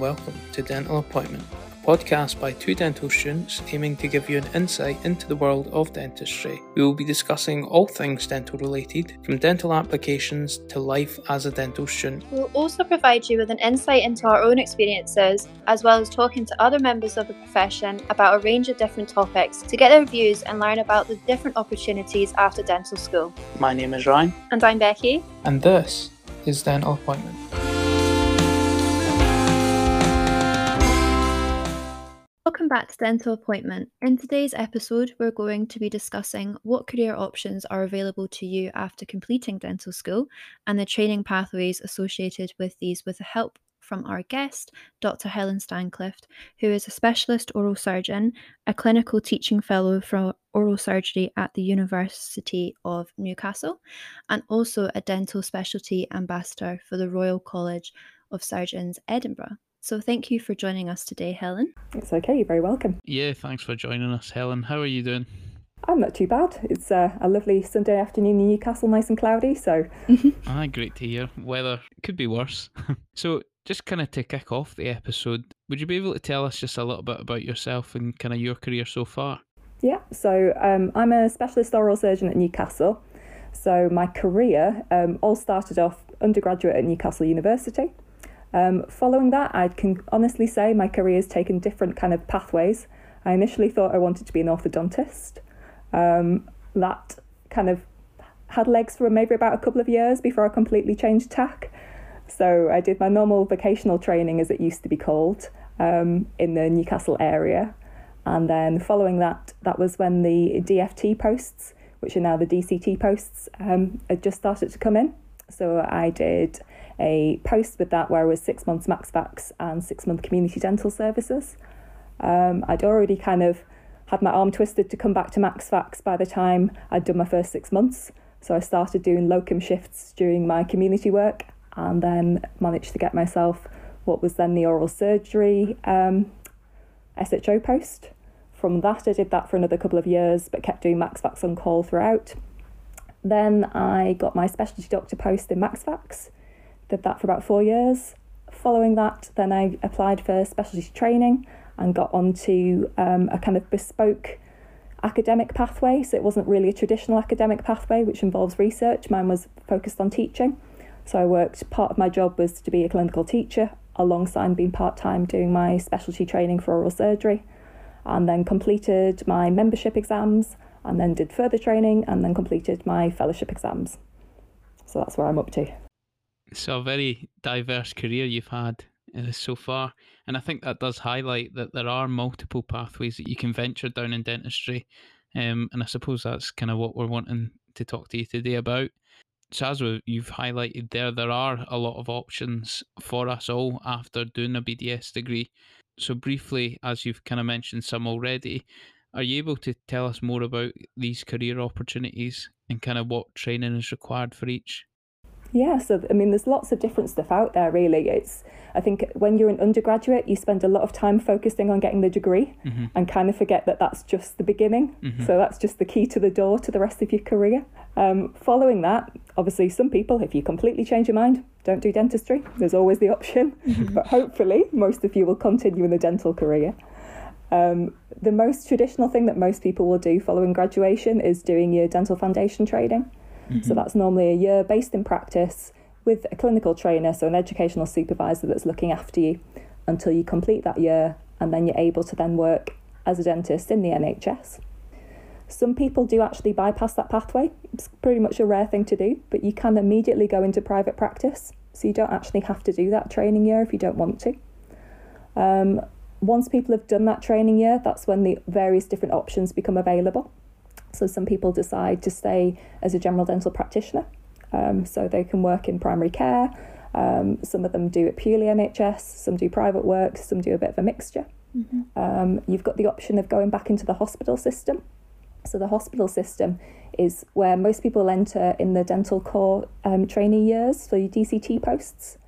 welcome to Dental Appointment, a podcast by two dental students aiming to give you an insight into the world of dentistry. We will be discussing all things dental related, from dental applications to life as a dental student. We'll also provide you with an insight into our own experiences, as well as talking to other members of the profession about a range of different topics to get their views and learn about the different opportunities after dental school. My name is Ryan, And I'm Becky. and this is Dental Appointment. Welcome back to Dental Appointment. In today's episode, we're going to be discussing what career options are available to you after completing dental school and the training pathways associated with these with the help from our guest, Dr. Helen Stanclift, who is a specialist oral surgeon, a clinical teaching fellow for oral surgery at the University of Newcastle, and also a dental specialty ambassador for the Royal College of Surgeons, Edinburgh. So, thank you for joining us today, Helen. It's okay, you're very welcome. Yeah, thanks for joining us, Helen. How are you doing? I'm not too bad. It's uh, a lovely Sunday afternoon in Newcastle, nice and cloudy, so Ah, great to hear. Weather could be worse. so, just kind of to kick off the episode, would you be able to tell us just a little bit about yourself and kind of your career so far? yeah. So um, I'm a specialist oral surgeon at Newcastle. So my career um, all started off undergraduate at Newcastle University. Um, following that, I can honestly say my career has taken different kind of pathways. I initially thought I wanted to be an orthodontist. Um, that kind of had legs for maybe about a couple of years before I completely changed tack. So I did my normal vocational training, as it used to be called, um, in the Newcastle area. And then following that, that was when the DFT posts, which are now the DCT posts, um, had just started to come in. So I did a post with that where it was six months MaxFax and six month community dental services. Um, I'd already kind of had my arm twisted to come back to MaxFax by the time I'd done my first six months. So I started doing locum shifts during my community work and then managed to get myself what was then the oral surgery um, SHO post. From that, I did that for another couple of years, but kept doing MaxFax on call throughout. Then I got my specialty doctor post in MaxFax, did that for about four years. Following that, then I applied for specialty training and got onto um, a kind of bespoke academic pathway. So it wasn't really a traditional academic pathway, which involves research. Mine was focused on teaching. So I worked, part of my job was to be a clinical teacher alongside being part time doing my specialty training for oral surgery, and then completed my membership exams, and then did further training, and then completed my fellowship exams. So that's where I'm up to. So, a very diverse career you've had uh, so far. And I think that does highlight that there are multiple pathways that you can venture down in dentistry. Um, and I suppose that's kind of what we're wanting to talk to you today about. So, as you've highlighted there, there are a lot of options for us all after doing a BDS degree. So, briefly, as you've kind of mentioned some already, are you able to tell us more about these career opportunities and kind of what training is required for each? Yeah, so I mean, there's lots of different stuff out there, really. It's, I think when you're an undergraduate, you spend a lot of time focusing on getting the degree Mm-hmm. and kind of forget that that's just the beginning. So that's just the key to the door to the rest of your career. Um, following that, obviously, some people, if you completely change your mind, don't do dentistry. There's always the option. but hopefully, most of you will continue in the dental career. Um, the most traditional thing that most people will do following graduation is doing your dental foundation training. So that's normally a year based in practice with a clinical trainer, so an educational supervisor that's looking after you until you complete that year, and then you're able to then work as a dentist in the NHS. Some people do actually bypass that pathway. It's pretty much a rare thing to do, but you can immediately go into private practice. So you don't actually have to do that training year if you don't want to. Um, once people have done that training year, that's when the various different options become available. So some people decide to stay as a general dental practitioner, um, so they can work in primary care. Um, some of them do it purely NHS, some do private work, some do a bit of a mixture. Um, you've got the option of going back into the hospital system. So the hospital system is where most people enter in the dental core um, trainee years for your DCT posts,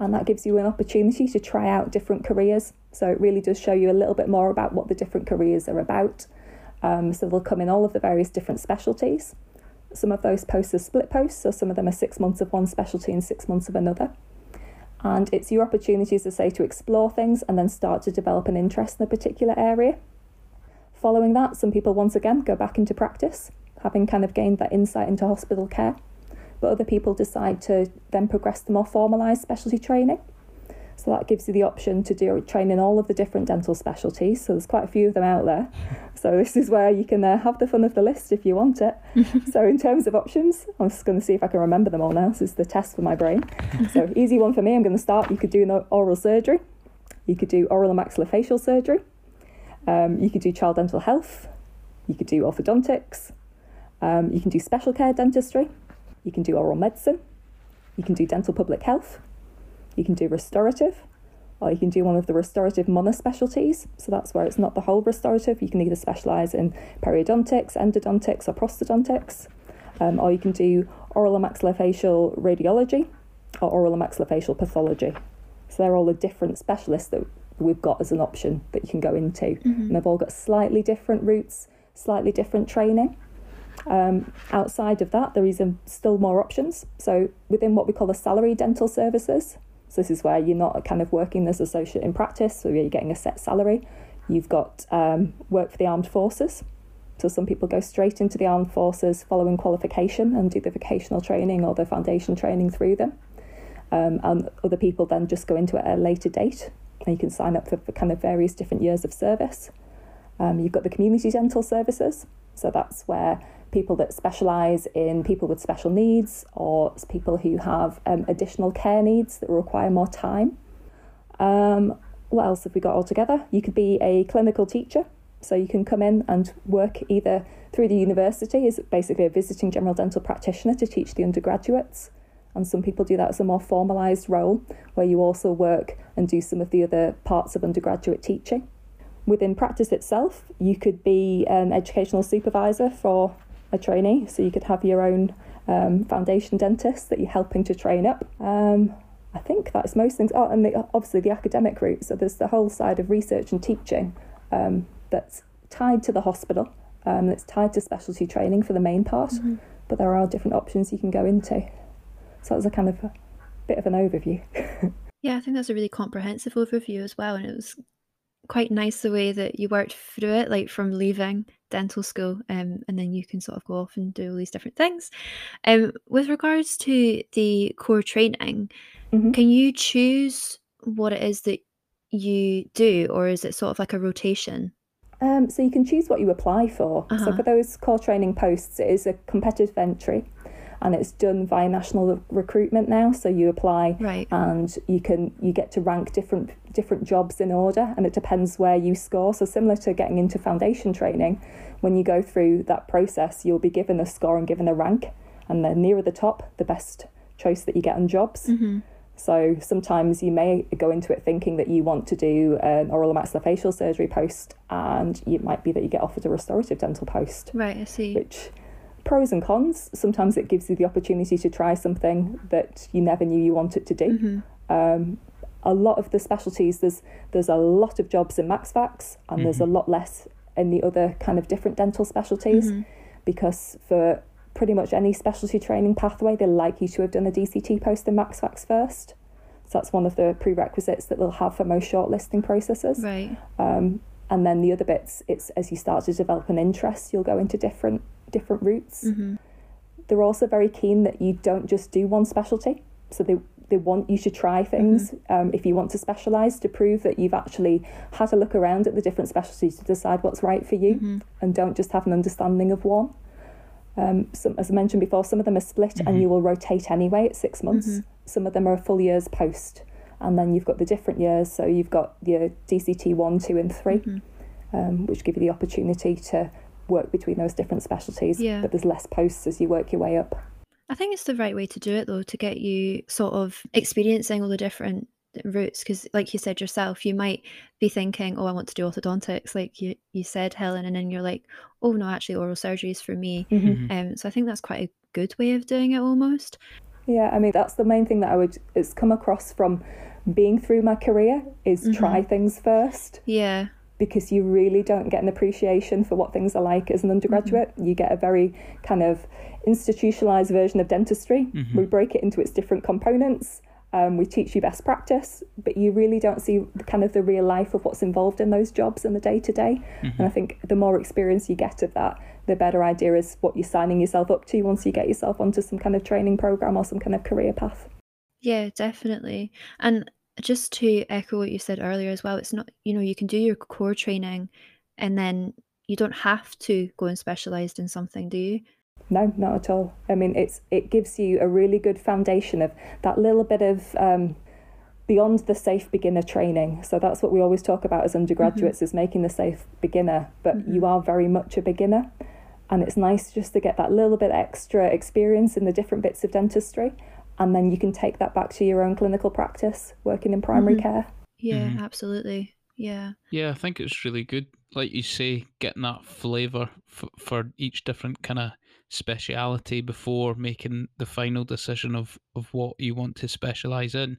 and that gives you an opportunity to try out different careers. So it really does show you a little bit more about what the different careers are about. Um, so they'll come in all of the various different specialties. Some of those posts are split posts, so some of them are six months of one specialty and six months of another. And it's your opportunity, as I say, to explore things and then start to develop an interest in a particular area. Following that, some people once again go back into practice, having kind of gained that insight into hospital care. But other people decide to then progress to more formalised specialty training. So that gives you the option to do train in all of the different dental specialties. So there's quite a few of them out there. So this is where you can uh, have the fun of the list if you want it. so in terms of options, I'm just going to see if I can remember them all now. This is the test for my brain. so easy one for me. I'm going to start. You could do oral surgery. You could do oral and maxillofacial surgery. Um, you could do child dental health. You could do orthodontics. Um, you can do special care dentistry. You can do oral medicine. You can do dental public health. You can do restorative, or you can do one of the restorative monospecialties. So that's where it's not the whole restorative. You can either specialise in periodontics, endodontics, or prosthodontics. Um, or you can do oral and maxillofacial radiology or oral and maxillofacial pathology. So they're all the different specialists that we've got as an option that you can go into. Mm-hmm. And they've all got slightly different routes, slightly different training. Um, outside of that, there is um, still more options. So within what we call the salary dental services, so this is where you're not kind of working as associate in practice, so you're getting a set salary. You've got um, work for the armed forces. So some people go straight into the armed forces following qualification and do the vocational training or the foundation training through them. Um, and other people then just go into it at a later date. And you can sign up for, for kind of various different years of service. Um, you've got the community dental services. So that's where people that specialise in people with special needs or people who have um, additional care needs that require more time. Um, what else have we got all together? You could be a clinical teacher, so you can come in and work either through the university as basically a visiting general dental practitioner to teach the undergraduates. And some people do that as a more formalised role where you also work and do some of the other parts of undergraduate teaching. Within practice itself, you could be an educational supervisor for a trainee, so you could have your own um, foundation dentist that you're helping to train up. Um, I think that's most things. Oh, and the, obviously the academic route. So there's the whole side of research and teaching um, that's tied to the hospital. Um, that's tied to specialty training for the main part, mm-hmm. but there are different options you can go into. So that's a kind of a bit of an overview. yeah, I think that's a really comprehensive overview as well, and it was quite nice the way that you worked through it, like from leaving dental school, um, and then you can sort of go off and do all these different things. Um, with regards to the core training, mm-hmm. can you choose what it is that you do, or is it sort of like a rotation? Um, so you can choose what you apply for. Uh-huh. So for those core training posts, it is a competitive entry and it's done via national recruitment now so you apply right. and you can you get to rank different different jobs in order and it depends where you score so similar to getting into foundation training when you go through that process you'll be given a score and given a rank and the nearer the top the best choice that you get on jobs mm-hmm. So sometimes you may go into it thinking that you want to do an oral maxillofacial surgery post, and it might be that you get offered a restorative dental post. Right, I see. Which pros and cons. Sometimes it gives you the opportunity to try something that you never knew you wanted to do. Mm-hmm. Um, a lot of the specialties, there's there's a lot of jobs in MaxFax, and mm-hmm. there's a mm-hmm. lot less in the other kind of different dental specialties, mm-hmm. because for pretty much any specialty training pathway, they like you to have done a DCT post in MaxFax first. So that's one of the prerequisites that they'll have for most shortlisting processes. Right. Um, and then the other bits, it's as you start to develop an interest, you'll go into different different routes. Mm-hmm. They're also very keen that you don't just do one specialty. So they they want you to try things mm-hmm. um, if you want to specialize to prove that you've actually had a look around at the different specialties to decide what's right for you mm-hmm. and don't just have an understanding of one. Um, some, as I mentioned before, some of them are split and you will rotate anyway at six months. Mm-hmm. Some of them are a full year's post and then you've got the different years. So you've got your DCT one, two, and 3 mm-hmm. um, which give you the opportunity to work between those different specialties. Yeah. But there's less posts as you work your way up. I think it's the right way to do it though, to get you sort of experiencing all the different routes because like you said yourself you might be thinking oh i want to do orthodontics like you you said helen and then you're like oh no actually oral surgery is for me mm-hmm. um so i think that's quite a good way of doing it almost yeah i mean that's the main thing that i would it's come across from being through my career is mm-hmm. try things first yeah because you really don't get an appreciation for what things are like as an undergraduate. Mm-hmm. You get a very kind of institutionalized version of dentistry. Mm-hmm. We break it into its different components Um, we teach you best practice, but you really don't see the, kind of the real life of what's involved in those jobs in the day to day. And I think the more experience you get of that, the better idea is what you're signing yourself up to once you get yourself onto some kind of training program or some kind of career path. Yeah, definitely. And just to echo what you said earlier as well, it's not, you know, you can do your core training and then you don't have to go and specialised in something, do you? No, not at all. I mean, it's it gives you a really good foundation of that little bit of um, beyond the safe beginner training. So that's what we always talk about as undergraduates is making the safe beginner. But you are very much a beginner, and it's nice just to get that little bit extra experience in the different bits of dentistry, and then you can take that back to your own clinical practice, working in primary mm-hmm. care. Yeah, mm-hmm. absolutely. Yeah. Yeah, I think it's really good, like you say, getting that flavour f- for each different kind of speciality before making the final decision of, of what you want to specialise in.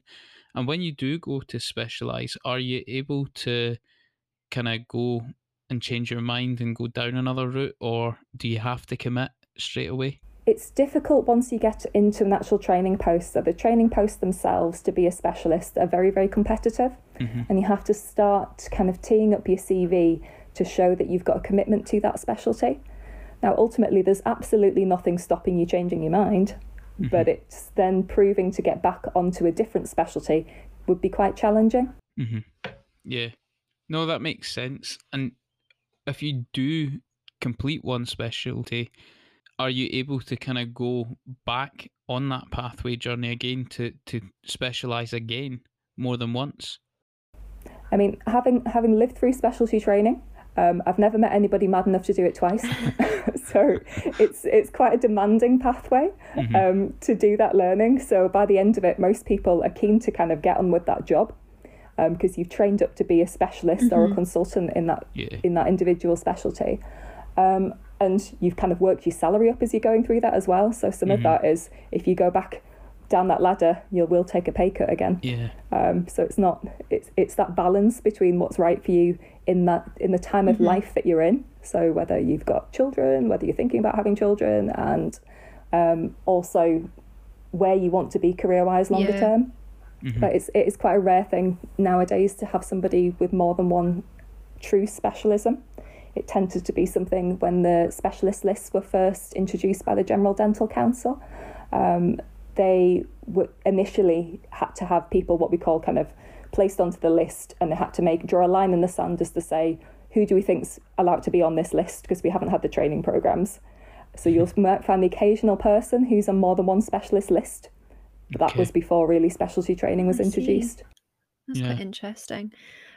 And when you do go to specialise, are you able to kind of go and change your mind and go down another route, or do you have to commit straight away? It's difficult once you get into an actual training post. So the training posts themselves to be a specialist are very, very competitive, and you have to start kind of teeing up your CV to show that you've got a commitment to that specialty. Now, ultimately, there's absolutely nothing stopping you changing your mind, but it's then proving to get back onto a different specialty would be quite challenging. Mm-hmm. Yeah. No, that makes sense. And if you do complete one specialty, are you able to kind of go back on that pathway journey again to, to specialise again more than once? I mean, having having lived through specialty training, um, I've never met anybody mad enough to do it twice. so it's it's quite a demanding pathway um, to do that learning. So by the end of it, most people are keen to kind of get on with that job because you've trained up to be a specialist or a consultant in that Yeah. in that individual specialty. Um, and you've kind of worked your salary up as you're going through that as well. So some of that is if you go back down that ladder, you will take a pay cut again. Yeah. Um, so it's not it's it's that balance between what's right for you in that in the time of life that you're in. So whether you've got children, whether you're thinking about having children, and um, also where you want to be career wise longer Yeah. term. But it's it is quite a rare thing nowadays to have somebody with more than one true specialism. It tended to be something when the specialist lists were first introduced by the General Dental Council. Um, they were initially had to have people what we call kind of placed onto the list, and they had to make draw a line in the sand as to say who do we think's allowed to be on this list because we haven't had the training programs. So you'll find the occasional person who's on more than one specialist list, but that was before really specialty training was introduced. That's Yeah. quite interesting.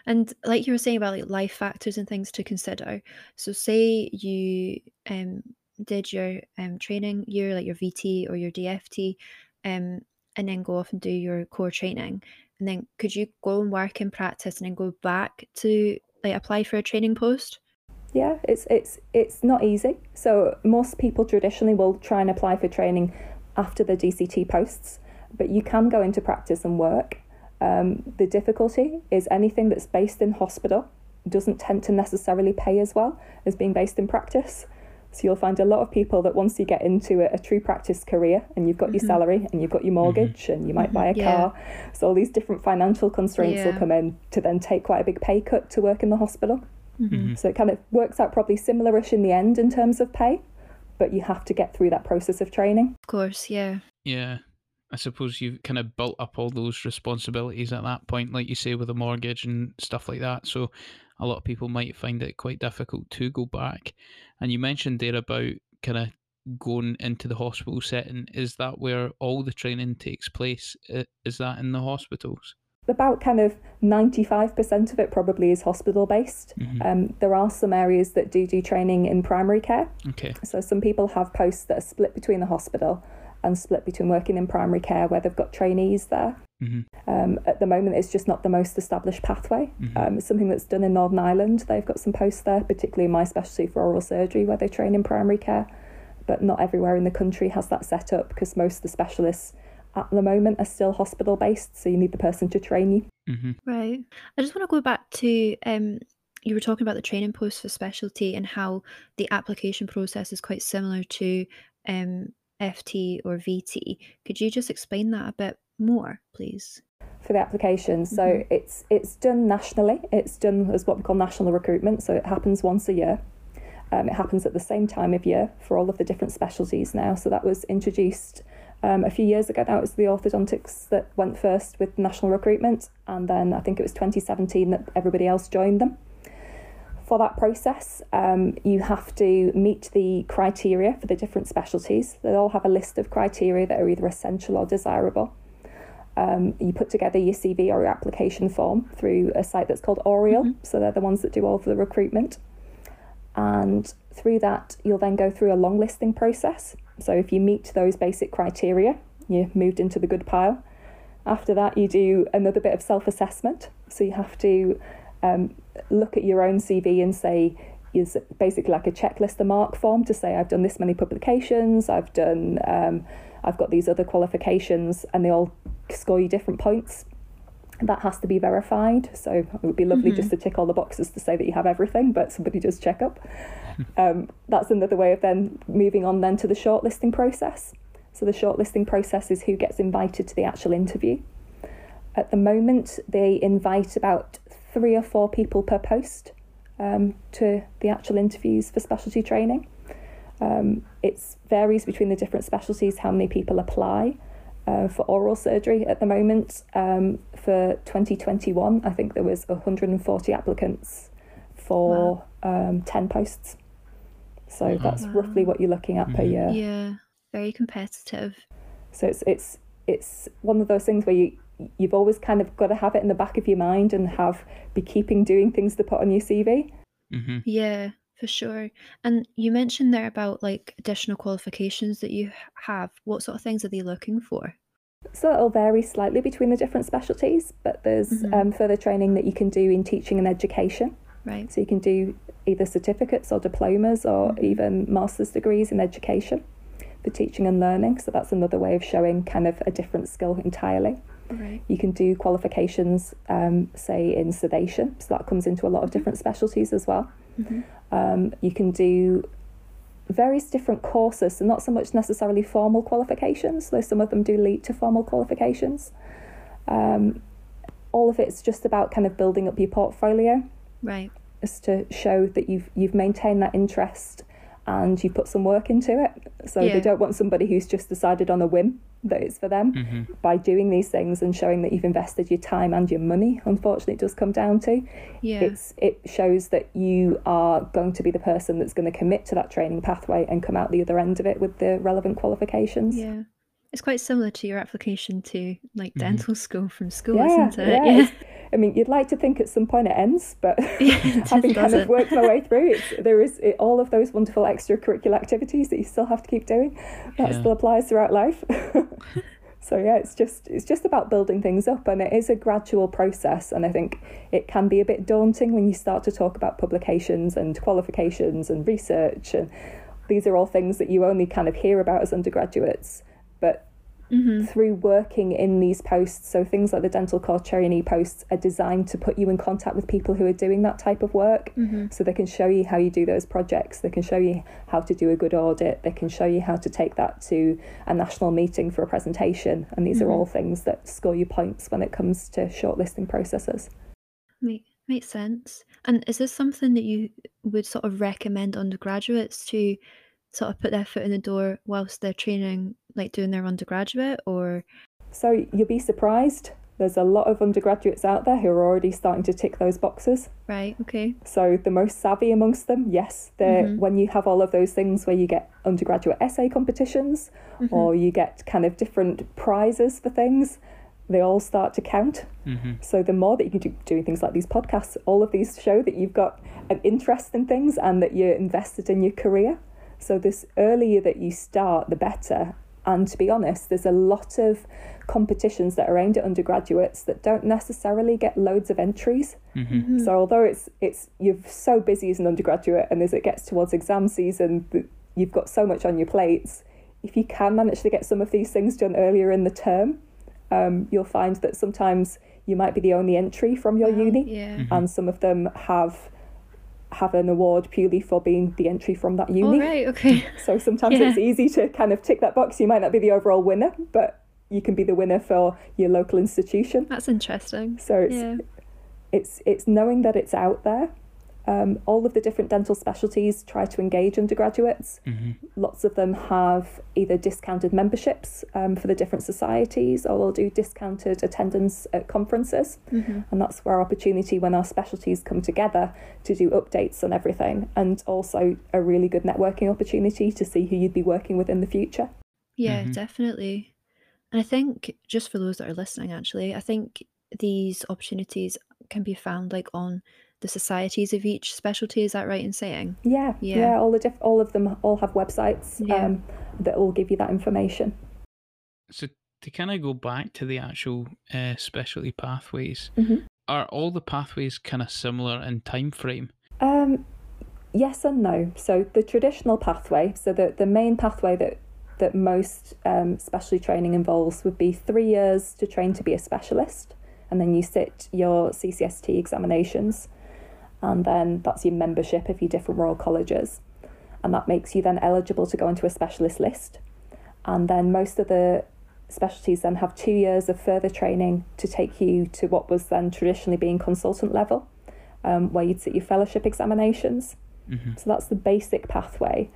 And like you were saying about like life factors and things to consider. So say you um did your um training year, like your VT or your DFT, um, and then go off and do your core training. And then could you go and work in practice and then go back to like apply for a training post? Yeah, it's it's it's not easy. So most people traditionally will try and apply for training after the DCT posts, but you can go into practice and work. Um, the difficulty is anything that's based in hospital doesn't tend to necessarily pay as well as being based in practice. So you'll find a lot of people that once you get into a, a true practice career and you've got your mm-hmm. salary and you've got your mm-hmm. mortgage and you might mm-hmm. buy a Yeah. car, so all these different financial constraints will come in to then take quite a big pay cut to work in the hospital. So it kind of works out probably similarish in the end in terms of pay, but you have to get through that process of training. Of course, yeah. Yeah. I suppose you've kind of built up all those responsibilities at that point, like you say, with a mortgage and stuff like that. So a lot of people might find it quite difficult to go back. And you mentioned there about kind of going into the hospital setting. Is that where all the training takes place? Is that in the hospitals? About kind of 95% of it probably is hospital based. Um, there are some areas that do do training in primary care. Okay. So some people have posts that are split between the hospital and split between working in primary care where they've got trainees there. Um, at the moment, it's just not the most established pathway. Um, it's something that's done in Northern Ireland. They've got some posts there, particularly in my specialty for oral surgery, where they train in primary care. But not everywhere in the country has that set up because most of the specialists at the moment are still hospital based. So you need the person to train you. hmm Right. I just want to go back to um you were talking about the training post for specialty and how the application process is quite similar to um FT or VT. Could you just explain that a bit more, please? For the application, so mm-hmm. it's it's done nationally. It's done as what we call national recruitment. So it happens once a year. Um, it happens at the same time of year for all of the different specialties now. So that was introduced um, a few years ago. Now it was the orthodontics that went first with national recruitment, and then I think it was 2017 that everybody else joined them. For that process, um, you have to meet the criteria for the different specialties. They all have a list of criteria that are either essential or desirable. Um, you put together your CV or your application form through a site that's called Oriel. Mm-hmm. So they're the ones that do all of the recruitment. And through that, you'll then go through a long listing process. So if you meet those basic criteria, you're moved into the good pile. After that, you do another bit of self assessment. So you have to um, look at your own CV and say, is basically like a checklist, a mark form to say, I've done this many publications, I've done, um, I've got these other qualifications, and they all score you different points. That has to be verified. So it would be lovely mm-hmm. just to tick all the boxes to say that you have everything, but somebody does check up. um, that's another way of then moving on then to the shortlisting process. So the shortlisting process is who gets invited to the actual interview. At the moment, they invite about three or four people per post um, to the actual interviews for specialty training. Um, it varies between the different specialties how many people apply. Uh, for oral surgery at the moment, um, for 2021, I think there was 140 applicants for wow. Um, 10 posts. So that's wow. roughly what you're looking at mm-hmm. per year. Yeah, very competitive. So it's it's it's one of those things where you you've always kind of got to have it in the back of your mind and have be keeping doing things to put on your CV. Mm-hmm. Yeah, for sure. And you mentioned there about like additional qualifications that you have. What sort of things are they looking for? So it'll vary slightly between the different specialties, but there's mm-hmm. um, further training that you can do in teaching and education. Right. So you can do either certificates or diplomas or mm-hmm. even master's degrees in education for teaching and learning. So that's another way of showing kind of a different skill entirely. Right. You can do qualifications, um, say in sedation, so that comes into a lot of mm-hmm. different specialties as well. Mm-hmm. Um, you can do various different courses, so not so much necessarily formal qualifications, though some of them do lead to formal qualifications. Um, all of it's just about kind of building up your portfolio, right? Is to show that you've you've maintained that interest and you put some work into it. So yeah. they don't want somebody who's just decided on a whim that it's for them. Mm-hmm. By doing these things and showing that you've invested your time and your money, unfortunately, it does come down to. Yeah. It's it shows that you are going to be the person that's going to commit to that training pathway and come out the other end of it with the relevant qualifications. Yeah. It's quite similar to your application to like mm-hmm. dental school from school, yeah, isn't it? Yeah. I mean, you'd like to think at some point it ends, but yeah, having kind of worked my way through it, there is it, all of those wonderful extracurricular activities that you still have to keep doing. That yeah. still applies throughout life. so yeah, it's just it's just about building things up, and it is a gradual process. And I think it can be a bit daunting when you start to talk about publications and qualifications and research, and these are all things that you only kind of hear about as undergraduates. Mm-hmm. through working in these posts. So things like the dental core trainee posts are designed to put you in contact with people who are doing that type of work. Mm-hmm. So they can show you how you do those projects. They can show you how to do a good audit. They can show you how to take that to a national meeting for a presentation. And these mm-hmm. are all things that score you points when it comes to shortlisting processes. Make, makes sense. And is this something that you would sort of recommend undergraduates to sort of put their foot in the door whilst they're training, like doing their undergraduate, or? So you'll be surprised. There's a lot of undergraduates out there who are already starting to tick those boxes. Right. Okay. So the most savvy amongst them, yes, they're mm-hmm. when you have all of those things where you get undergraduate essay competitions mm-hmm. or you get kind of different prizes for things they all start to count. Mm-hmm. So the more that you can do doing things like these podcasts, all of these show that you've got an interest in things and that you're invested in your career. So, this earlier that you start, the better. And to be honest, there's a lot of competitions that are aimed at undergraduates that don't necessarily get loads of entries. Mm-hmm. mm-hmm. So although it's it's you're so busy as an undergraduate, and as it gets towards exam season, you've got so much on your plates. If you can manage to get some of these things done earlier in the term, um, you'll find that sometimes you might be the only entry from your uni, yeah. mm-hmm. and some of them have have an award purely for being the entry from that uni. Oh, right, okay. So sometimes yeah. it's easy to kind of tick that box. You might not be the overall winner, but you can be the winner for your local institution. That's interesting. So it's Yeah. it's it's knowing that it's out there. Um, all of the different dental specialties try to engage undergraduates. hmm Lots of them have either discounted memberships um, for the different societies, or they'll do discounted attendance at conferences. Mhm. And that's where opportunity when our specialties come together to do updates on everything, and also a really good networking opportunity to see who you'd be working with in the future. Yeah, Mhm. definitely. And I think just for those that are listening, actually, I think these opportunities can be found like on the societies of each specialty. Is that right in saying? Yeah, Yeah. yeah. all the diff- all of them all have websites Yeah. um, that will give you that information. So to kind of go back to the actual uh, specialty pathways, Mhm. are all the pathways kind of similar in time frame? Um, yes and no. So the traditional pathway, so the, the main pathway that that most um, specialty training involves would be three years to train to be a specialist, and then you sit your CCST examinations, and then that's your membership of your different Royal Colleges, and that makes you then eligible to go into a specialist list, and then most of the specialties then have two years of further training to take you to what was then traditionally being consultant level um, where you'd sit your fellowship examinations. hmm So that's the basic pathway.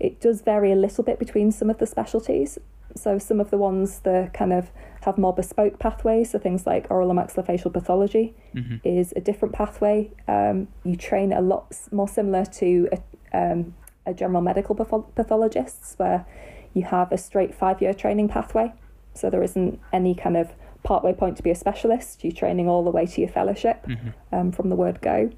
It does vary a little bit between some of the specialties. So some of the ones the kind of have more bespoke pathways, so things like oral and maxillofacial pathology hmm is a different pathway. Um, you train a lot more similar to a, um, a general medical patho- pathologists, where you have a straight five-year training pathway. So there isn't any kind of partway point to be a specialist. You're training all the way to your fellowship hmm um, from the word go.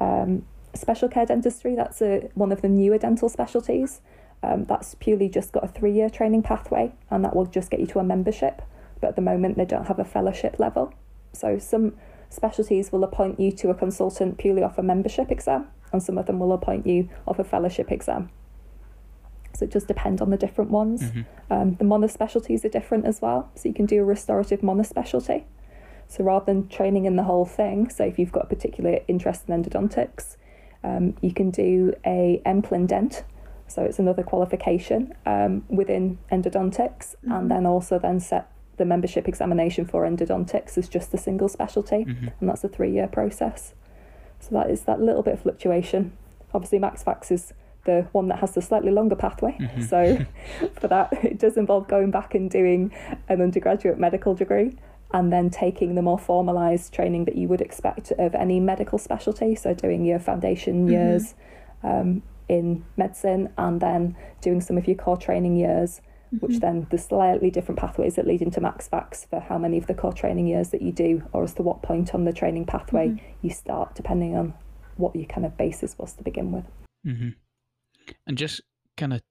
Um, special care dentistry, that's a, one of the newer dental specialties. Um, that's purely just got a three year training pathway, and that will just get you to a membership. But at the moment, they don't have a fellowship level. So some specialties will appoint you to a consultant purely off a membership exam, and some of them will appoint you off a fellowship exam. So it does depend on the different ones. hmm Um, the monospecialties are different as well. So you can do a restorative monospecialty. So rather than training in the whole thing, so if you've got a particular interest in endodontics, um, you can do a MClinDent. So it's another qualification um, within endodontics, Mhm. and then also then set the membership examination for endodontics is just a single specialty, hmm and that's a three-year process. So that is that little bit of fluctuation. Obviously, MaxFax is the one that has the slightly longer pathway. Mhm. So for that, it does involve going back and doing an undergraduate medical degree and then taking the more formalised training that you would expect of any medical specialty. So doing your foundation Mhm. years um, in medicine and then doing some of your core training years, which Mhm. then the slightly different pathways that lead into MaxFax for how many of the core training years that you do or as to what point on the training pathway Mhm. you start, depending on what your kind of basis was to begin with. hmm And just kind of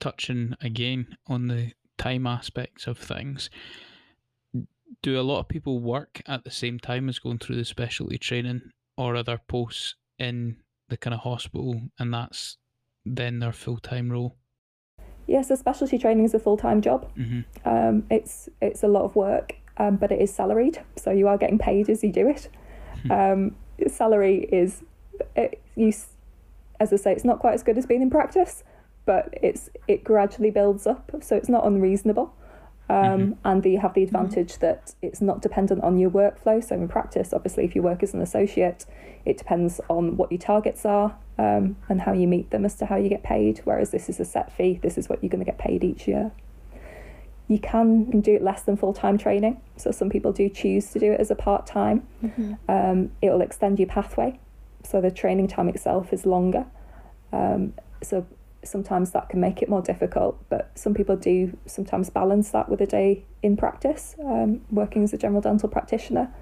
touching again on the time aspects of things, do a lot of people work at the same time as going through the specialty training, or other posts in the kind of hospital and that's then their full time role? Yeah, so specialty training is a full time job. hmm Um, it's it's a lot of work, um, but it is salaried, so you are getting paid as you do it. Hmm. Um, salary is, it, you, as I say, it's not quite as good as being in practice, but it's it gradually builds up, so it's not unreasonable. Um, And you have the advantage that it's not dependent on your workflow. So in practice, obviously, if you work as an associate, it depends on what your targets are um, and how you meet them as to how you get paid. Whereas this is a set fee. This is what you're going to get paid each year. You can do it less than full time training. So some people do choose to do it as a part time. Mhm. Um, it will extend your pathway. So the training time itself is longer. Um, so sometimes that can make it more difficult, but some people do sometimes balance that with a day in practice, um, working as a general dental practitioner.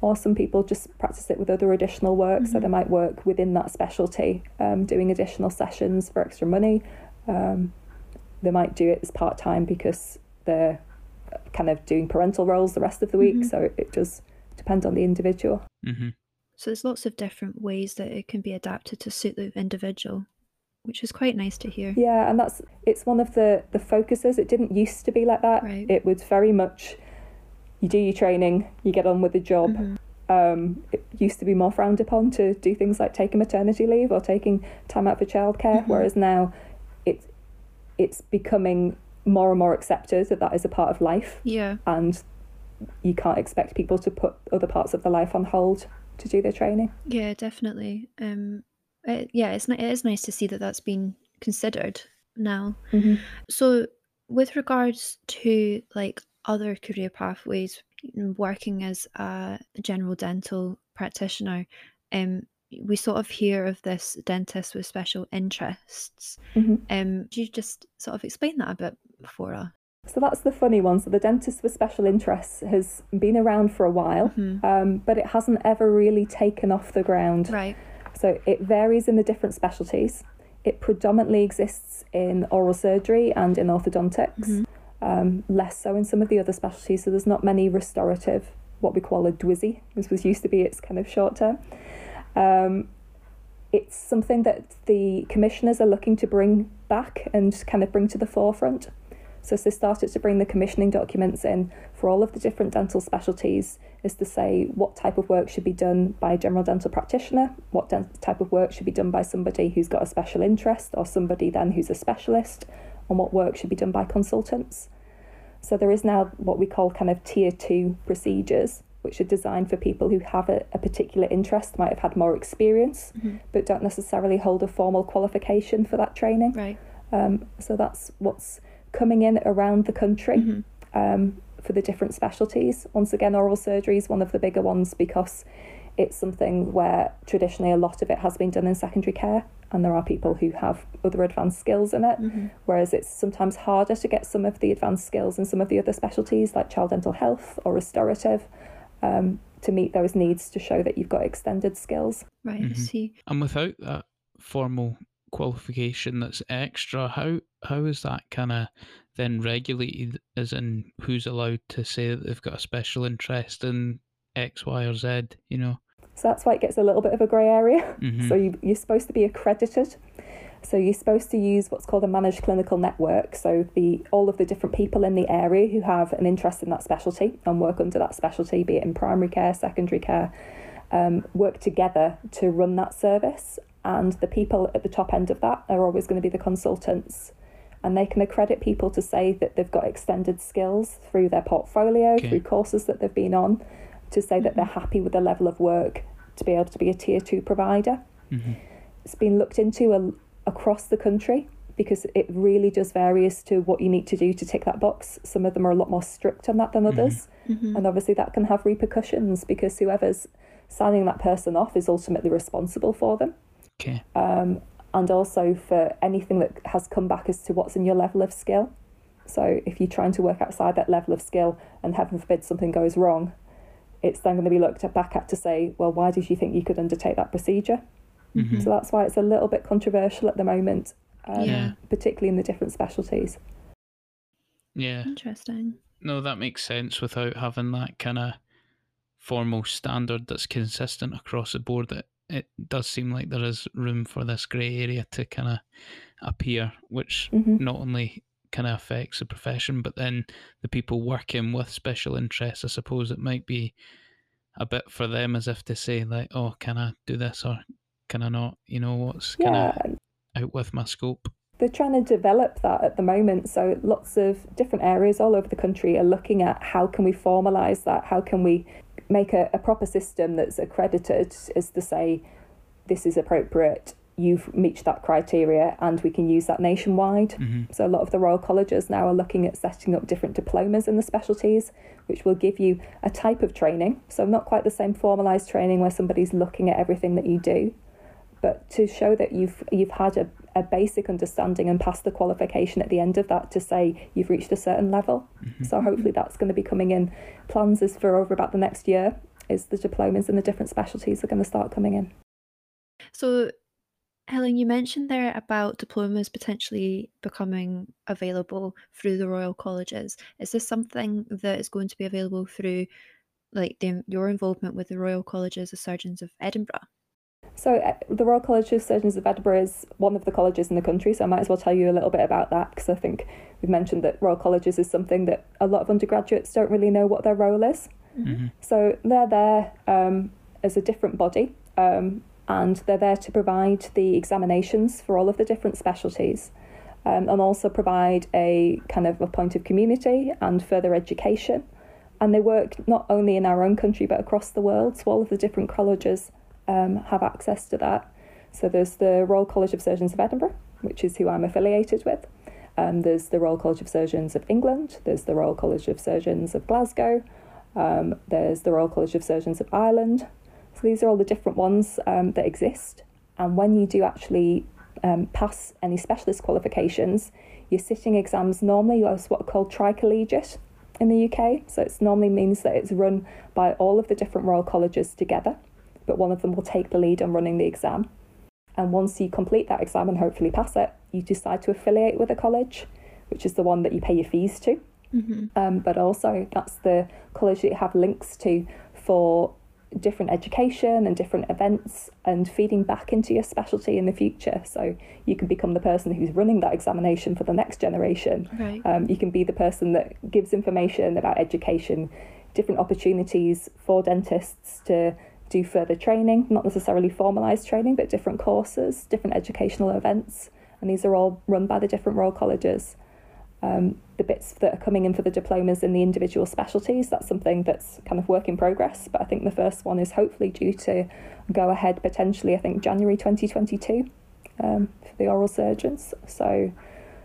Or some people just practice it with other additional work. So Mhm. they might work within that specialty, um, doing additional sessions for extra money. Um, they might do it as part time because they're kind of doing parental roles the rest of the week. Mhm. So it, it does depend on the individual. hmm So there's lots of different ways that it can be adapted to suit the individual, which is quite nice to hear. Yeah, and that's it's one of the the focuses. It didn't used to be like that. Right. It was very much you do your training, you get on with the job. Mhm. Um, it used to be more frowned upon to do things like taking maternity leave or taking time out for childcare, Mhm. whereas now it's it's becoming more and more accepted that that is a part of life. Yeah. And you can't expect people to put other parts of their life on hold to do their training. Yeah, definitely. Um, it, yeah, it's it is nice to see that that's been considered now. Mm-hmm. So, with regards to like other career pathways, working as a general dental practitioner, um, we sort of hear of this dentist with special interests. Mm-hmm. Um, do you just sort of explain that a bit for us? So that's the funny one. So the dentist with special interests has been around for a while, Mhm. um, but it hasn't ever really taken off the ground. Right. So it varies in the different specialties. It predominantly exists in oral surgery and in orthodontics, Mhm. um, less so in some of the other specialties. So there's not many restorative, what we call a DWISI. This was used to be its kind of short term. Um, it's something that the commissioners are looking to bring back and kind of bring to the forefront. So, they started to bring the commissioning documents in for all of the different dental specialties, is to say what type of work should be done by a general dental practitioner, what den- type of work should be done by somebody who's got a special interest, or somebody then who's a specialist, and what work should be done by consultants. So, there is now what we call kind of tier two procedures, which are designed for people who have a, a particular interest, might have had more experience, Mhm. but don't necessarily hold a formal qualification for that training. Right. Um, so that's what's coming in around the country Mhm. um, for the different specialties. Once again, oral surgery is one of the bigger ones because it's something where traditionally a lot of it has been done in secondary care, and there are people who have other advanced skills in it. Mhm. Whereas it's sometimes harder to get some of the advanced skills in some of the other specialties like child dental health or restorative um, to meet those needs to show that you've got extended skills. Right. I Mhm. see. And without that formal qualification that's extra, how how is that kind of then regulated? As in, who's allowed to say that they've got a special interest in X, Y, or Z? You know. So that's why it gets a little bit of a grey area. Mhm. So you, you're supposed to be accredited. So you're supposed to use what's called a managed clinical network. So the all of the different people in the area who have an interest in that specialty and work under that specialty, be it in primary care, secondary care, um, work together to run that service. And the people at the top end of that are always going to be the consultants. And they can accredit people to say that they've got extended skills through their portfolio, Okay. through courses that they've been on, to say that they're happy with the level of work to be able to be a tier two provider Mhm. it's been looked into a, across the country because it really does vary as to what you need to do to tick that box. Some of them are a lot more strict on that than others, Mhm. and obviously that can have repercussions because whoever's signing that person off is ultimately responsible for them. Okay. Um, and also for anything that has come back as to what's in your level of skill. So if you're trying to work outside that level of skill and heaven forbid something goes wrong, it's then going to be looked at back at to say, well, why did you think you could undertake that procedure? Mhm. So that's why it's a little bit controversial at the moment, um, Yeah. particularly in the different specialties. Yeah. Interesting. No, that makes sense without having that kind of formal standard that's consistent across the board. It, it does seem like there is room for this grey area to kind of appear, which hmm not only kind of affects the profession, but then the people working with special interests. I suppose it might be a bit for them as if to say, like, oh, can I do this or can I not? You know, what's kind Yeah, of out with my scope. they're trying to develop that at the moment. So lots of different areas all over the country are looking at how can we formalise that? How can we make a, a proper system that's accredited as to say this is appropriate, you've reached that criteria, and we can use that nationwide. hmm So a lot of the Royal Colleges now are looking at setting up different diplomas in the specialties, which will give you a type of training. So not quite the same formalised training where somebody's looking at everything that you do, but to show that you've you've had a, a basic understanding and pass the qualification at the end of that to say you've reached a certain level. Mm-hmm. So hopefully that's going to be coming in. Plans is for over about the next year is the diplomas and the different specialties are going to start coming in. So, Helen, you mentioned there about diplomas potentially becoming available through the Royal Colleges. Is this something that is going to be available through, like, the, your involvement with the Royal Colleges of Surgeons of Edinburgh? So, uh, the Royal College of Surgeons of Edinburgh is one of the colleges in the country, so I might as well tell you a little bit about that because I think we've mentioned that Royal Colleges is something that a lot of undergraduates don't really know what their role is. hmm So, they're there um, as a different body um, and they're there to provide the examinations for all of the different specialties. um, and also provide a kind of a point of community and further education. And they work not only in our own country but across the world. So all of the different colleges um, have access to that. So there's the Royal College of Surgeons of Edinburgh, which is who I'm affiliated with. Um, there's the Royal College of Surgeons of England. There's the Royal College of Surgeons of Glasgow. Um, there's the Royal College of Surgeons of Ireland. So these are all the different ones um, that exist. And when you do actually um, pass any specialist qualifications, your sitting exams normally are what are called tricollegiate in the UK. So it normally means that it's run by all of the different Royal Colleges together, but one of them will take the lead on running the exam. And once you complete that exam and hopefully pass it, you decide to affiliate with a college, which is the one that you pay your fees to. Mm-hmm. Um, but also, that's the college that you have links to for different education and different events and feeding back into your specialty in the future. So you can become the person who's running that examination for the next generation. Right. Um, you can be the person that gives information about education, different opportunities for dentists to do further training, not necessarily formalised training, but different courses, different educational events. And these are all run by the different Royal Colleges. Um, the bits that are coming in for the diplomas in the individual specialties, that's something that's kind of work in progress. But I think the first one is hopefully due to go ahead potentially, I think, January 2022 um, for the oral surgeons. So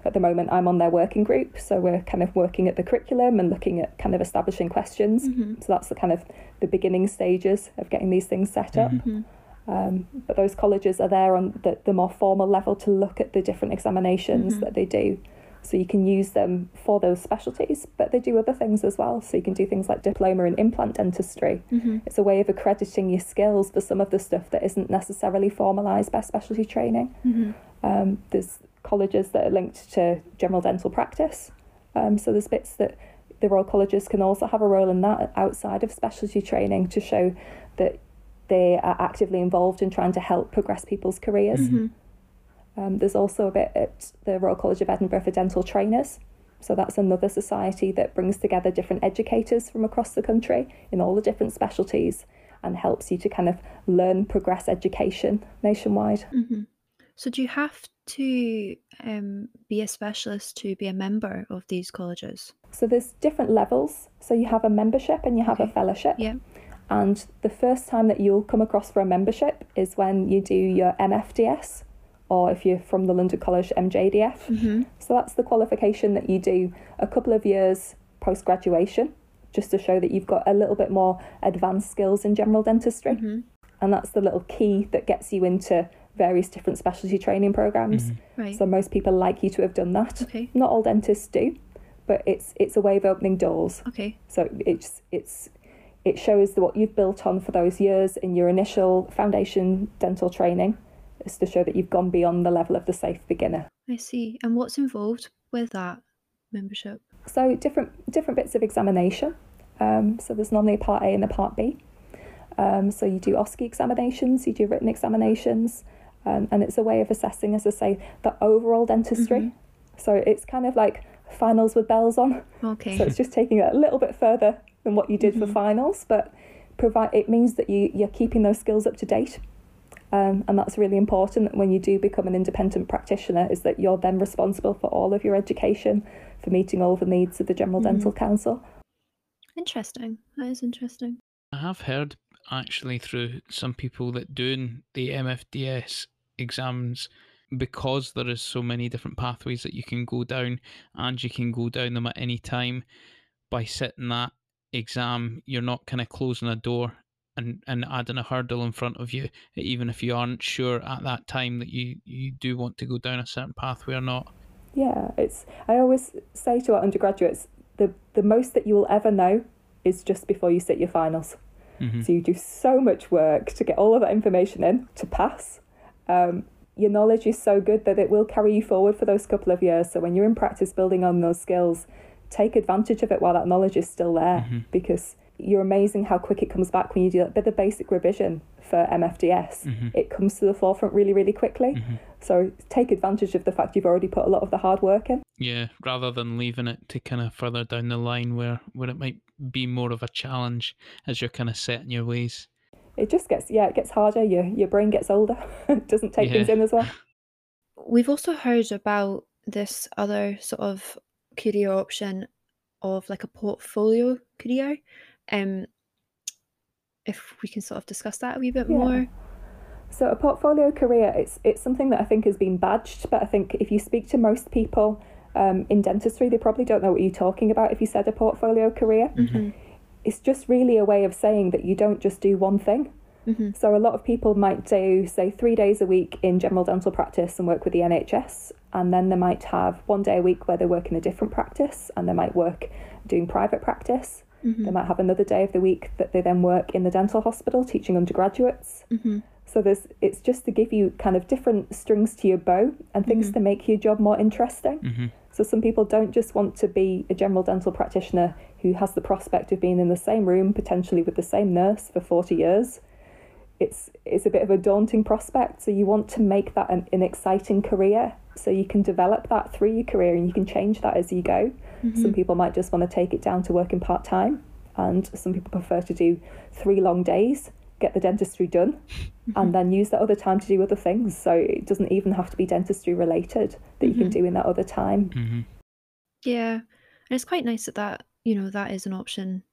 at the moment I'm on their working group, so we're kind of working at the curriculum and looking at kind of establishing questions. Mm-hmm. So that's the kind of the beginning stages of getting these things set up. Mm-hmm. Um, but those colleges are there on the, the more formal level to look at the different examinations mm-hmm. that they do. So you can use them for those specialties, but they do other things as well. So you can do things like diploma in implant dentistry. Mm-hmm. It's a way of accrediting your skills for some of the stuff that isn't necessarily formalised by specialty training. Mm-hmm. Um, there's colleges that are linked to general dental practice. Um, so there's bits that the Royal Colleges can also have a role in that outside of specialty training to show that they are actively involved in trying to help progress people's careers. Mm-hmm. Um, there's also a bit at the Royal College of Edinburgh for dental trainers. So that's another society that brings together different educators from across the country in all the different specialties and helps you to kind of learn progress education nationwide. Mm-hmm. So do you have to um, be a specialist to be a member of these colleges? So there's different levels. So you have a membership and you have okay. a fellowship. Yeah. And the first time that you'll come across for a membership is when you do your MFDS, or if you're from the London College, MJDF. Mm-hmm. So that's the qualification that you do a couple of years post graduation, just to show that you've got a little bit more advanced skills in general dentistry. Mm-hmm. And that's the little key that gets you into various different specialty training programs. Mm-hmm. Right. So most people like you to have done that. Okay. Not all dentists do, but it's it's a way of opening doors. Okay. So it's it's it shows what you've built on for those years in your initial foundation dental training is to show that you've gone beyond the level of the safe beginner. I see. And what's involved with that membership? So different different bits of examination. Um, so there's normally a part A and a part B. Um, so you do OSCE examinations, you do written examinations, um, and it's a way of assessing, as I say, the overall dentistry. Mm-hmm. So it's kind of like finals with bells on. Okay. So it's just taking it a little bit further than what you did mm-hmm. for finals, but provide it means that you you're keeping those skills up to date. Um, and that's really important when you do become an independent practitioner is that you're then responsible for all of your education for meeting all the needs of the general mm-hmm. dental council interesting that is interesting i have heard actually through some people that doing the MFDS exams because there is so many different pathways that you can go down and you can go down them at any time by sitting that exam you're not kind of closing a door and, and adding a hurdle in front of you even if you aren't sure at that time that you you do want to go down a certain pathway or not. Yeah it's i always say to our undergraduates the the most that you will ever know is just before you sit your finals Mm-hmm. So you do so much work to get all of that information in to pass. Um, your knowledge is so good that it will carry you forward for those couple of years. So when you're in practice building on those skills, take advantage of it while that knowledge is still there mm-hmm. because you're amazing how quick it comes back when you do a bit of basic revision for MFDS. Mm-hmm. It comes to the forefront really, really quickly. Mm-hmm. So take advantage of the fact you've already put a lot of the hard work in. Yeah, rather than leaving it to kind of further down the line where, where it might be more of a challenge as you're kind of setting your ways. It just gets yeah, it gets harder. Your your brain gets older. it doesn't take yeah. things in as well. We've also heard about this other sort of career option of like a portfolio career. Um, if we can sort of discuss that a wee bit Yeah. more. So a portfolio career, it's it's something that I think has been badged, but I think if you speak to most people um, in dentistry, they probably don't know what you're talking about if you said a portfolio career. Mhm. It's just really a way of saying that you don't just do one thing. Mhm. So a lot of people might do, say, three days a week in general dental practice and work with the NHS, and then they might have one day a week where they work in a different practice, and they might work doing private practice. Mhm. They might have another day of the week that they then work in the dental hospital teaching undergraduates. Mhm. So there's it's just to give you kind of different strings to your bow and things Mhm. to make your job more interesting. hmm So some people don't just want to be a general dental practitioner who has the prospect of being in the same room potentially with the same nurse for 40 years. It's it's a bit of a daunting prospect. So you want to make that an, an exciting career so you can develop that through your career and you can change that as you go. Some people might just want to take it down to working part time and some people prefer to do three long days, get the dentistry done and then use that other time to do other things. So it doesn't even have to be dentistry related that you can Mhm. do in that other time. hmm Yeah, and it's quite nice that that you know that is an option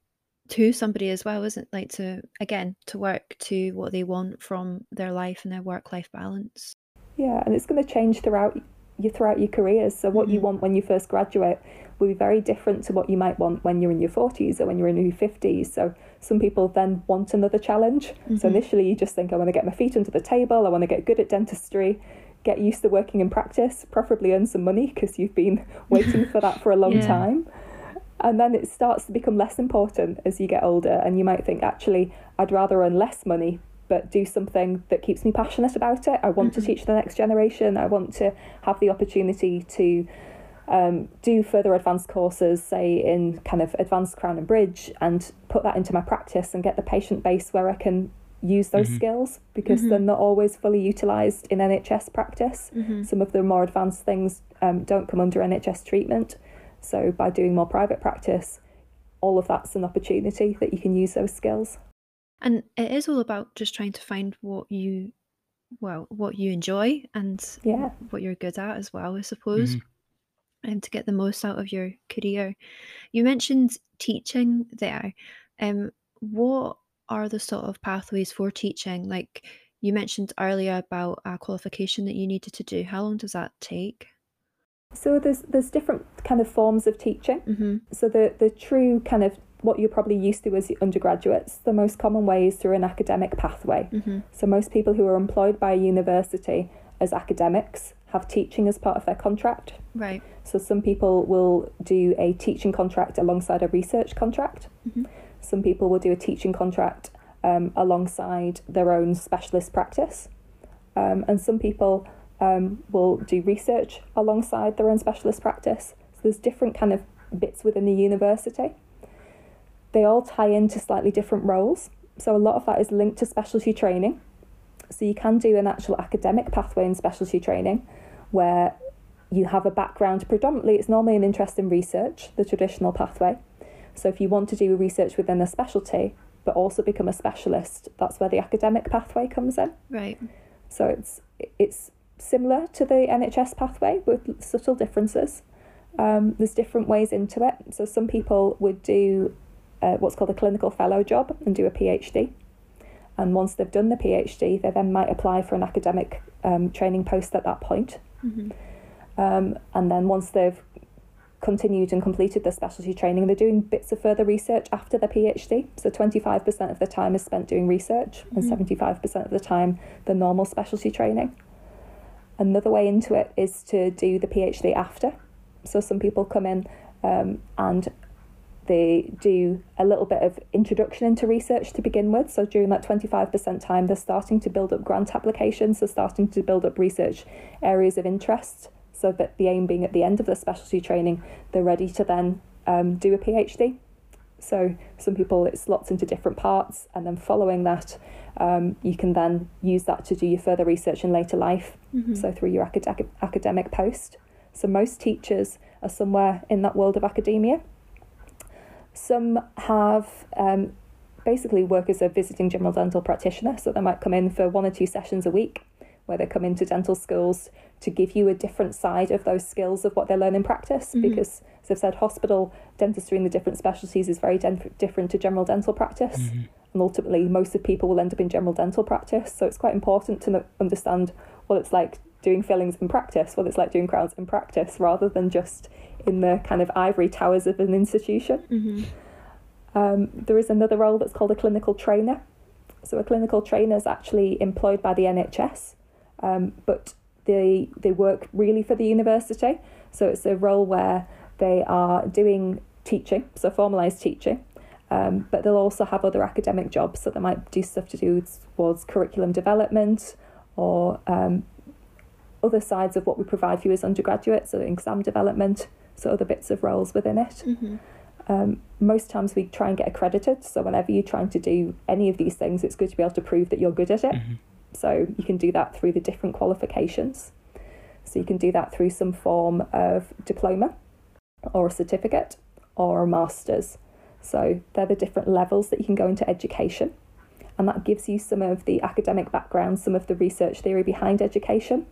to somebody as well, isn't it? Like to again to work to what they want from their life and their work life balance. Yeah, and it's going to change throughout you throughout your careers. So what you Mhm. want when you first graduate will be very different to what you might want when you're in your 40s or when you're in your 50s. So some people then want another challenge. So Mhm. initially you just think I want to get my feet under the table, I want to get good at dentistry, get used to working in practice, preferably earn some money because you've been waiting for that for a long Yeah. time. And then it starts to become less important as you get older, and you might think, actually, I'd rather earn less money but do something that keeps me passionate about it. I want to Mhm. teach the next generation. I want to have the opportunity to um, do further advanced courses, say in kind of advanced crown and bridge, and put that into my practice and get the patient base where I can use those Mhm. skills because Mhm. they're not always fully utilised in NHS practice. Mhm. Some of the more advanced things um, don't come under NHS treatment. So by doing more private practice, all of that's an opportunity that you can use those skills. And it is all about just trying to find what you, well, what you enjoy and Yeah. what you're good at as well, I suppose, and to get the most out of your career. You mentioned teaching there. Um, what are the sort of pathways for teaching? Like you mentioned earlier about a qualification that you needed to do. How long does that take? So there's there's different kind of forms of teaching. Mm-hmm. So the the true kind of what you're probably used to as undergraduates, the most common way is through an academic pathway. Mm-hmm. So most people who are employed by a university as academics have teaching as part of their contract. Right. So some people will do a teaching contract alongside a research contract. Mhm. Some people will do a teaching contract um, alongside their own specialist practice. Um, and some people um, will do research alongside their own specialist practice. So there's different kind of bits within the university. They all tie into slightly different roles. So a lot of that is linked to specialty training. So you can do an actual academic pathway in specialty training where you have a background predominantly it's normally an interest in research the traditional pathway so if you want to do research within a specialty but also become a specialist that's where the academic pathway comes in Right. so it's it's similar to the NHS pathway with subtle differences um, there's different ways into it so some people would do uh, what's called a clinical fellow job and do a PhD and once they've done the PhD they then might apply for an academic um, training post at that point Mm-hmm. um, and then once they've continued and completed their specialty training, they're doing bits of further research after their PhD. So 25% of the time is spent doing research Mhm. and 75% of the time the normal specialty training. Another way into it is to do the PhD after. So some people come in um, and they do a little bit of introduction into research to begin with. So during that 25% time, they're starting to build up grant applications, they're starting to build up research areas of interest. So that the aim being at the end of the specialty training, they're ready to then um, do a PhD. So some people it slots into different parts, and then following that, um, you can then use that to do your further research in later life. Mm-hmm. So through your academic academic post. So most teachers are somewhere in that world of academia. Some have um, basically work as a visiting general dental practitioner, so they might come in for one or two sessions a week where they come into dental schools to give you a different side of those skills of what they learn in practice. Mm-hmm. Because, as I've said, hospital dentistry in the different specialties is very den- different to general dental practice. Mm-hmm. And ultimately, most of people will end up in general dental practice. So it's quite important to understand what it's like doing fillings in practice, what it's like doing crowns in practice, rather than just in the kind of ivory towers of an institution. Mm-hmm. Um, there is another role that's called a clinical trainer. So a clinical trainer is actually employed by the NHS, um, but they they work really for the university. So it's a role where they are doing teaching, so formalised teaching, um, but they'll also have other academic jobs. So they might do stuff to do towards curriculum development or um, other sides of what we provide for you as undergraduates, so exam development, so other bits of roles within it. Mm-hmm. Um, most times we try and get accredited, so whenever you're trying to do any of these things, it's good to be able to prove that you're good at it. Mm-hmm. So you can do that through the different qualifications. So you can do that through some form of diploma or a certificate or a master's. So they're the different levels that you can go into education. And that gives you some of the academic background, some of the research theory behind education.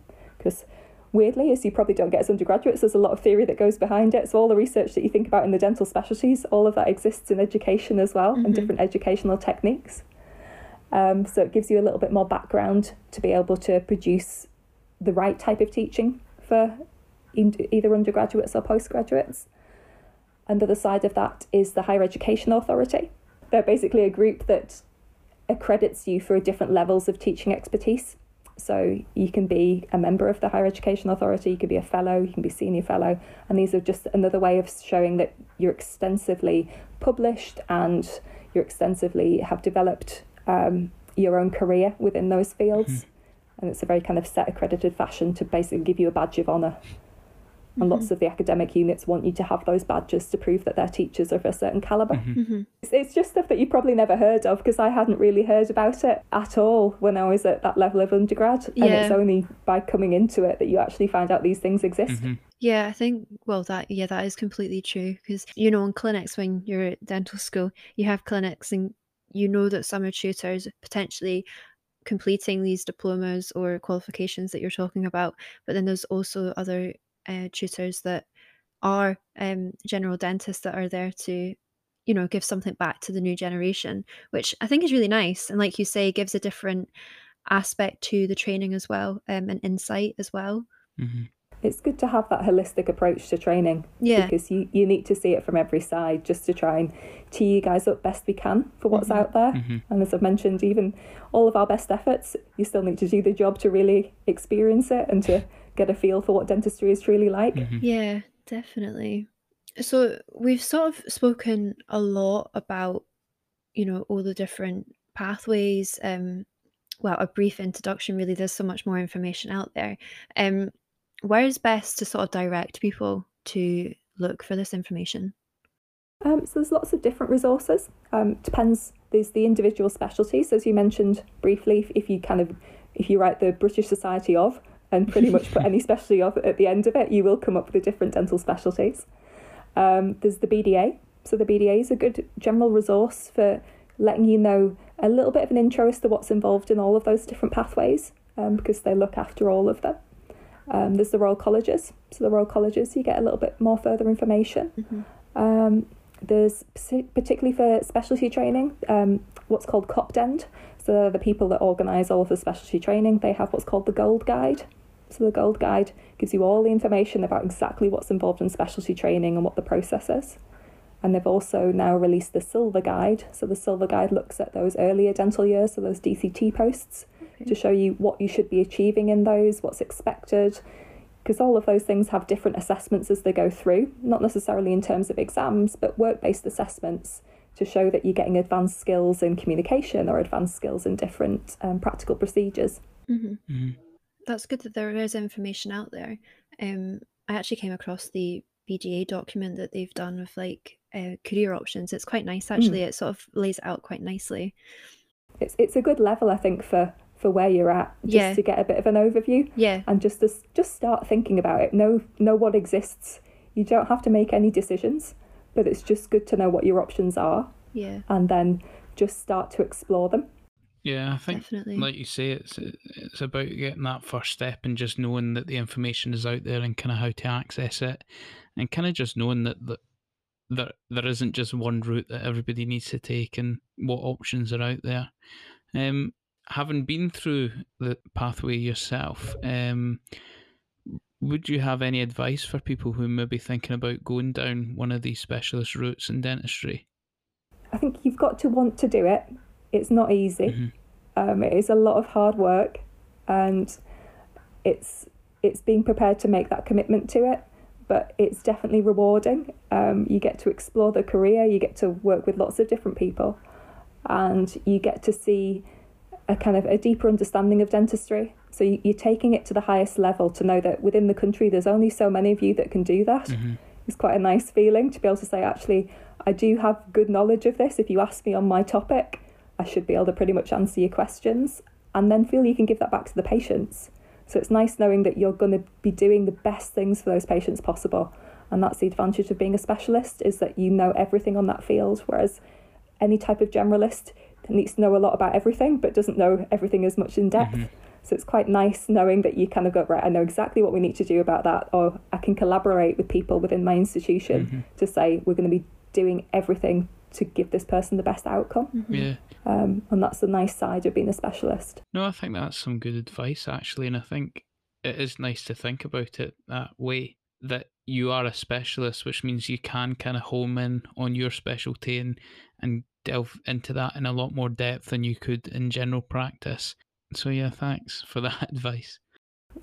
Because weirdly, as you probably don't get as undergraduates, there's a lot of theory that goes behind it. So all the research that you think about in the dental specialties, all of that exists in education as well, mm-hmm. and different educational techniques. Um, so it gives you a little bit more background to be able to produce the right type of teaching for either undergraduates or postgraduates. And the other side of that is the Higher Education Authority. They're basically a group that accredits you for different levels of teaching expertise. So you can be a member of the Higher Education Authority, you can be a fellow, you can be senior fellow, and these are just another way of showing that you're extensively published and you're extensively have developed um, your own career within those fields. Mm-hmm. And it's a very kind of set accredited fashion to basically give you a badge of honour and mm-hmm. lots of the academic units want you to have those badges to prove that their teachers are of a certain caliber mm-hmm. mm-hmm. it's, it's, just stuff that you probably never heard of because i hadn't really heard about it at all when i was at that level of undergrad yeah. and it's only by coming into it that you actually find out these things exist mm-hmm. yeah i think well that yeah that is completely true because you know in clinics when you're at dental school you have clinics and you know that some are tutors potentially completing these diplomas or qualifications that you're talking about but then there's also other uh, tutors that are um, general dentists that are there to you know give something back to the new generation which i think is really nice and like you say gives a different aspect to the training as well um, and insight as well mm-hmm. it's good to have that holistic approach to training yeah because you, you need to see it from every side just to try and tee you guys up best we can for what's mm-hmm. out there mm-hmm. and as i've mentioned even all of our best efforts you still need to do the job to really experience it and to get a feel for what dentistry is truly like. Mm-hmm. Yeah, definitely. So we've sort of spoken a lot about, you know, all the different pathways. Um, well, a brief introduction. Really, there's so much more information out there. Um, where is best to sort of direct people to look for this information? Um, so there's lots of different resources. Um, depends. There's the individual specialties, as you mentioned briefly. If, if you kind of if you write the British Society of, and pretty much put any specialty of at the end of it, you will come up with different dental specialties. Um, there's the BDA. So the BDA is a good general resource for letting you know a little bit of an intro as to what's involved in all of those different pathways um, because they look after all of them. Um, there's the Royal Colleges. So the Royal Colleges, you get a little bit more further information. Mm-hmm. Um, there's particularly for specialty training, um, what's called COPDEND. So the people that organise all of the specialty training, they have what's called the Gold Guide. So the Gold Guide gives you all the information about exactly what's involved in specialty training and what the process is. And they've also now released the Silver Guide. So the Silver Guide looks at those earlier dental years, so those DCT posts, okay. to show you what you should be achieving in those, what's expected. Because all of those things have different assessments as they go through, not necessarily in terms of exams, but work based assessments to show that you're getting advanced skills in communication or advanced skills in different um, practical procedures. Mm-hmm. Mm-hmm that's good that there is information out there. Um, I actually came across the BDA document that they've done with like uh, career options. It's quite nice actually. Mm. It sort of lays it out quite nicely. It's it's a good level I think for for where you're at just yeah. to get a bit of an overview. Yeah. And just to, just start thinking about it. Know know what exists. You don't have to make any decisions, but it's just good to know what your options are. Yeah. And then just start to explore them. Yeah, I think, Definitely. like you say, it's it's about getting that first step and just knowing that the information is out there and kind of how to access it, and kind of just knowing that that there there isn't just one route that everybody needs to take and what options are out there. Um, having been through the pathway yourself, um, would you have any advice for people who may be thinking about going down one of these specialist routes in dentistry? I think you've got to want to do it. It's not easy. Mhm. Um, it is a lot of hard work, and it's it's being prepared to make that commitment to it. But it's definitely rewarding. Um, you get to explore the career. You get to work with lots of different people, and you get to see a kind of a deeper understanding of dentistry. So you, you're taking it to the highest level to know that within the country there's only so many of you that can do that. Mhm. It's quite a nice feeling to be able to say, actually, I do have good knowledge of this. If you ask me on my topic, I should be able to pretty much answer your questions and then feel you can give that back to the patients. So it's nice knowing that you're going to be doing the best things for those patients possible. And that's the advantage of being a specialist is that you know everything on that field, whereas any type of generalist needs to know a lot about everything but doesn't know everything as much in depth. Mhm. So it's quite nice knowing that you kind of go, right, I know exactly what we need to do about that, or I can collaborate with people within my institution Mhm. to say we're going to be doing everything to give this person the best outcome. Mhm. Yeah. Um, and that's the nice side of being a specialist. No, I think that's some good advice actually, and I think it is nice to think about it that way. That you are a specialist, which means you can kind of home in on your specialty and and delve into that in a lot more depth than you could in general practice. So yeah, thanks for that advice.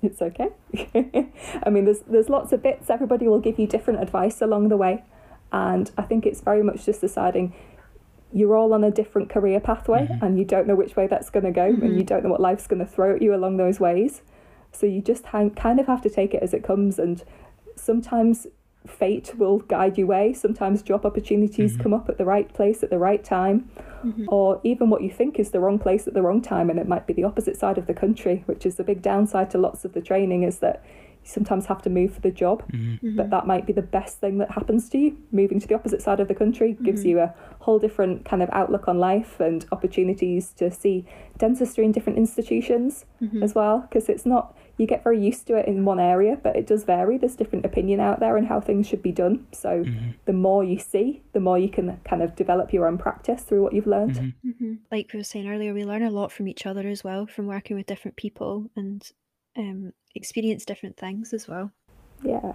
It's okay. I mean, there's there's lots of bits. Everybody will give you different advice along the way, and I think it's very much just deciding you're all on a different career pathway, Mhm. and you don't know which way that's going to go, and Mhm. you don't know what life's going to throw at you along those ways. So you just ha- kind of have to take it as it comes, and sometimes fate will guide your way. Sometimes job opportunities Mhm. come up at the right place at the right time Mhm. or even what you think is the wrong place at the wrong time and it might be the opposite side of the country which is the big downside to lots of the training is that you sometimes have to move for the job hmm but that might be the best thing that happens to you. Moving to the opposite side of the country gives Mhm. you a whole different kind of outlook on life and opportunities to see dentistry in different institutions Mhm. as well because it's not you get very used to it in one area but it does vary. There's different opinion out there and how things should be done. So hmm the more you see the more you can kind of develop your own practice through what you've learned. Hmm Mhm. Like we were saying earlier, we learn a lot from each other as well, from working with different people and um, experience different things as well. yeah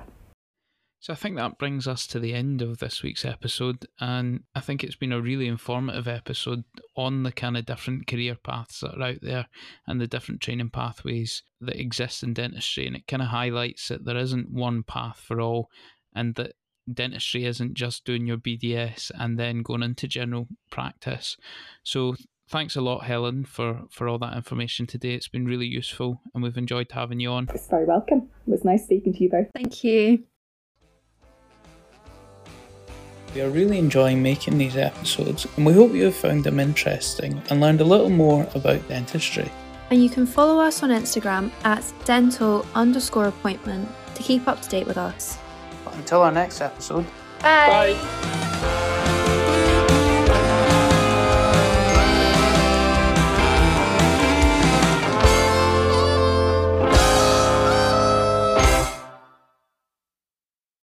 So I think that brings us to the end of this week's episode, and I think it's been a really informative episode on the kind of different career paths that are out there and the different training pathways that exist in dentistry, and it kind of highlights that there isn't one path for all, and that dentistry isn't just doing your BDS and then going into general practice. So thanks a lot, Helen, for for all that information today. It's been really useful, and we've enjoyed having you on. It's very welcome. It was nice speaking to you both. Thank you. We are really enjoying making these episodes, and we hope you have found them interesting and learned a little more about dentistry. And you can follow us on Instagram at dental underscore appointment to keep up to date with us. But until our next episode, Bye. bye.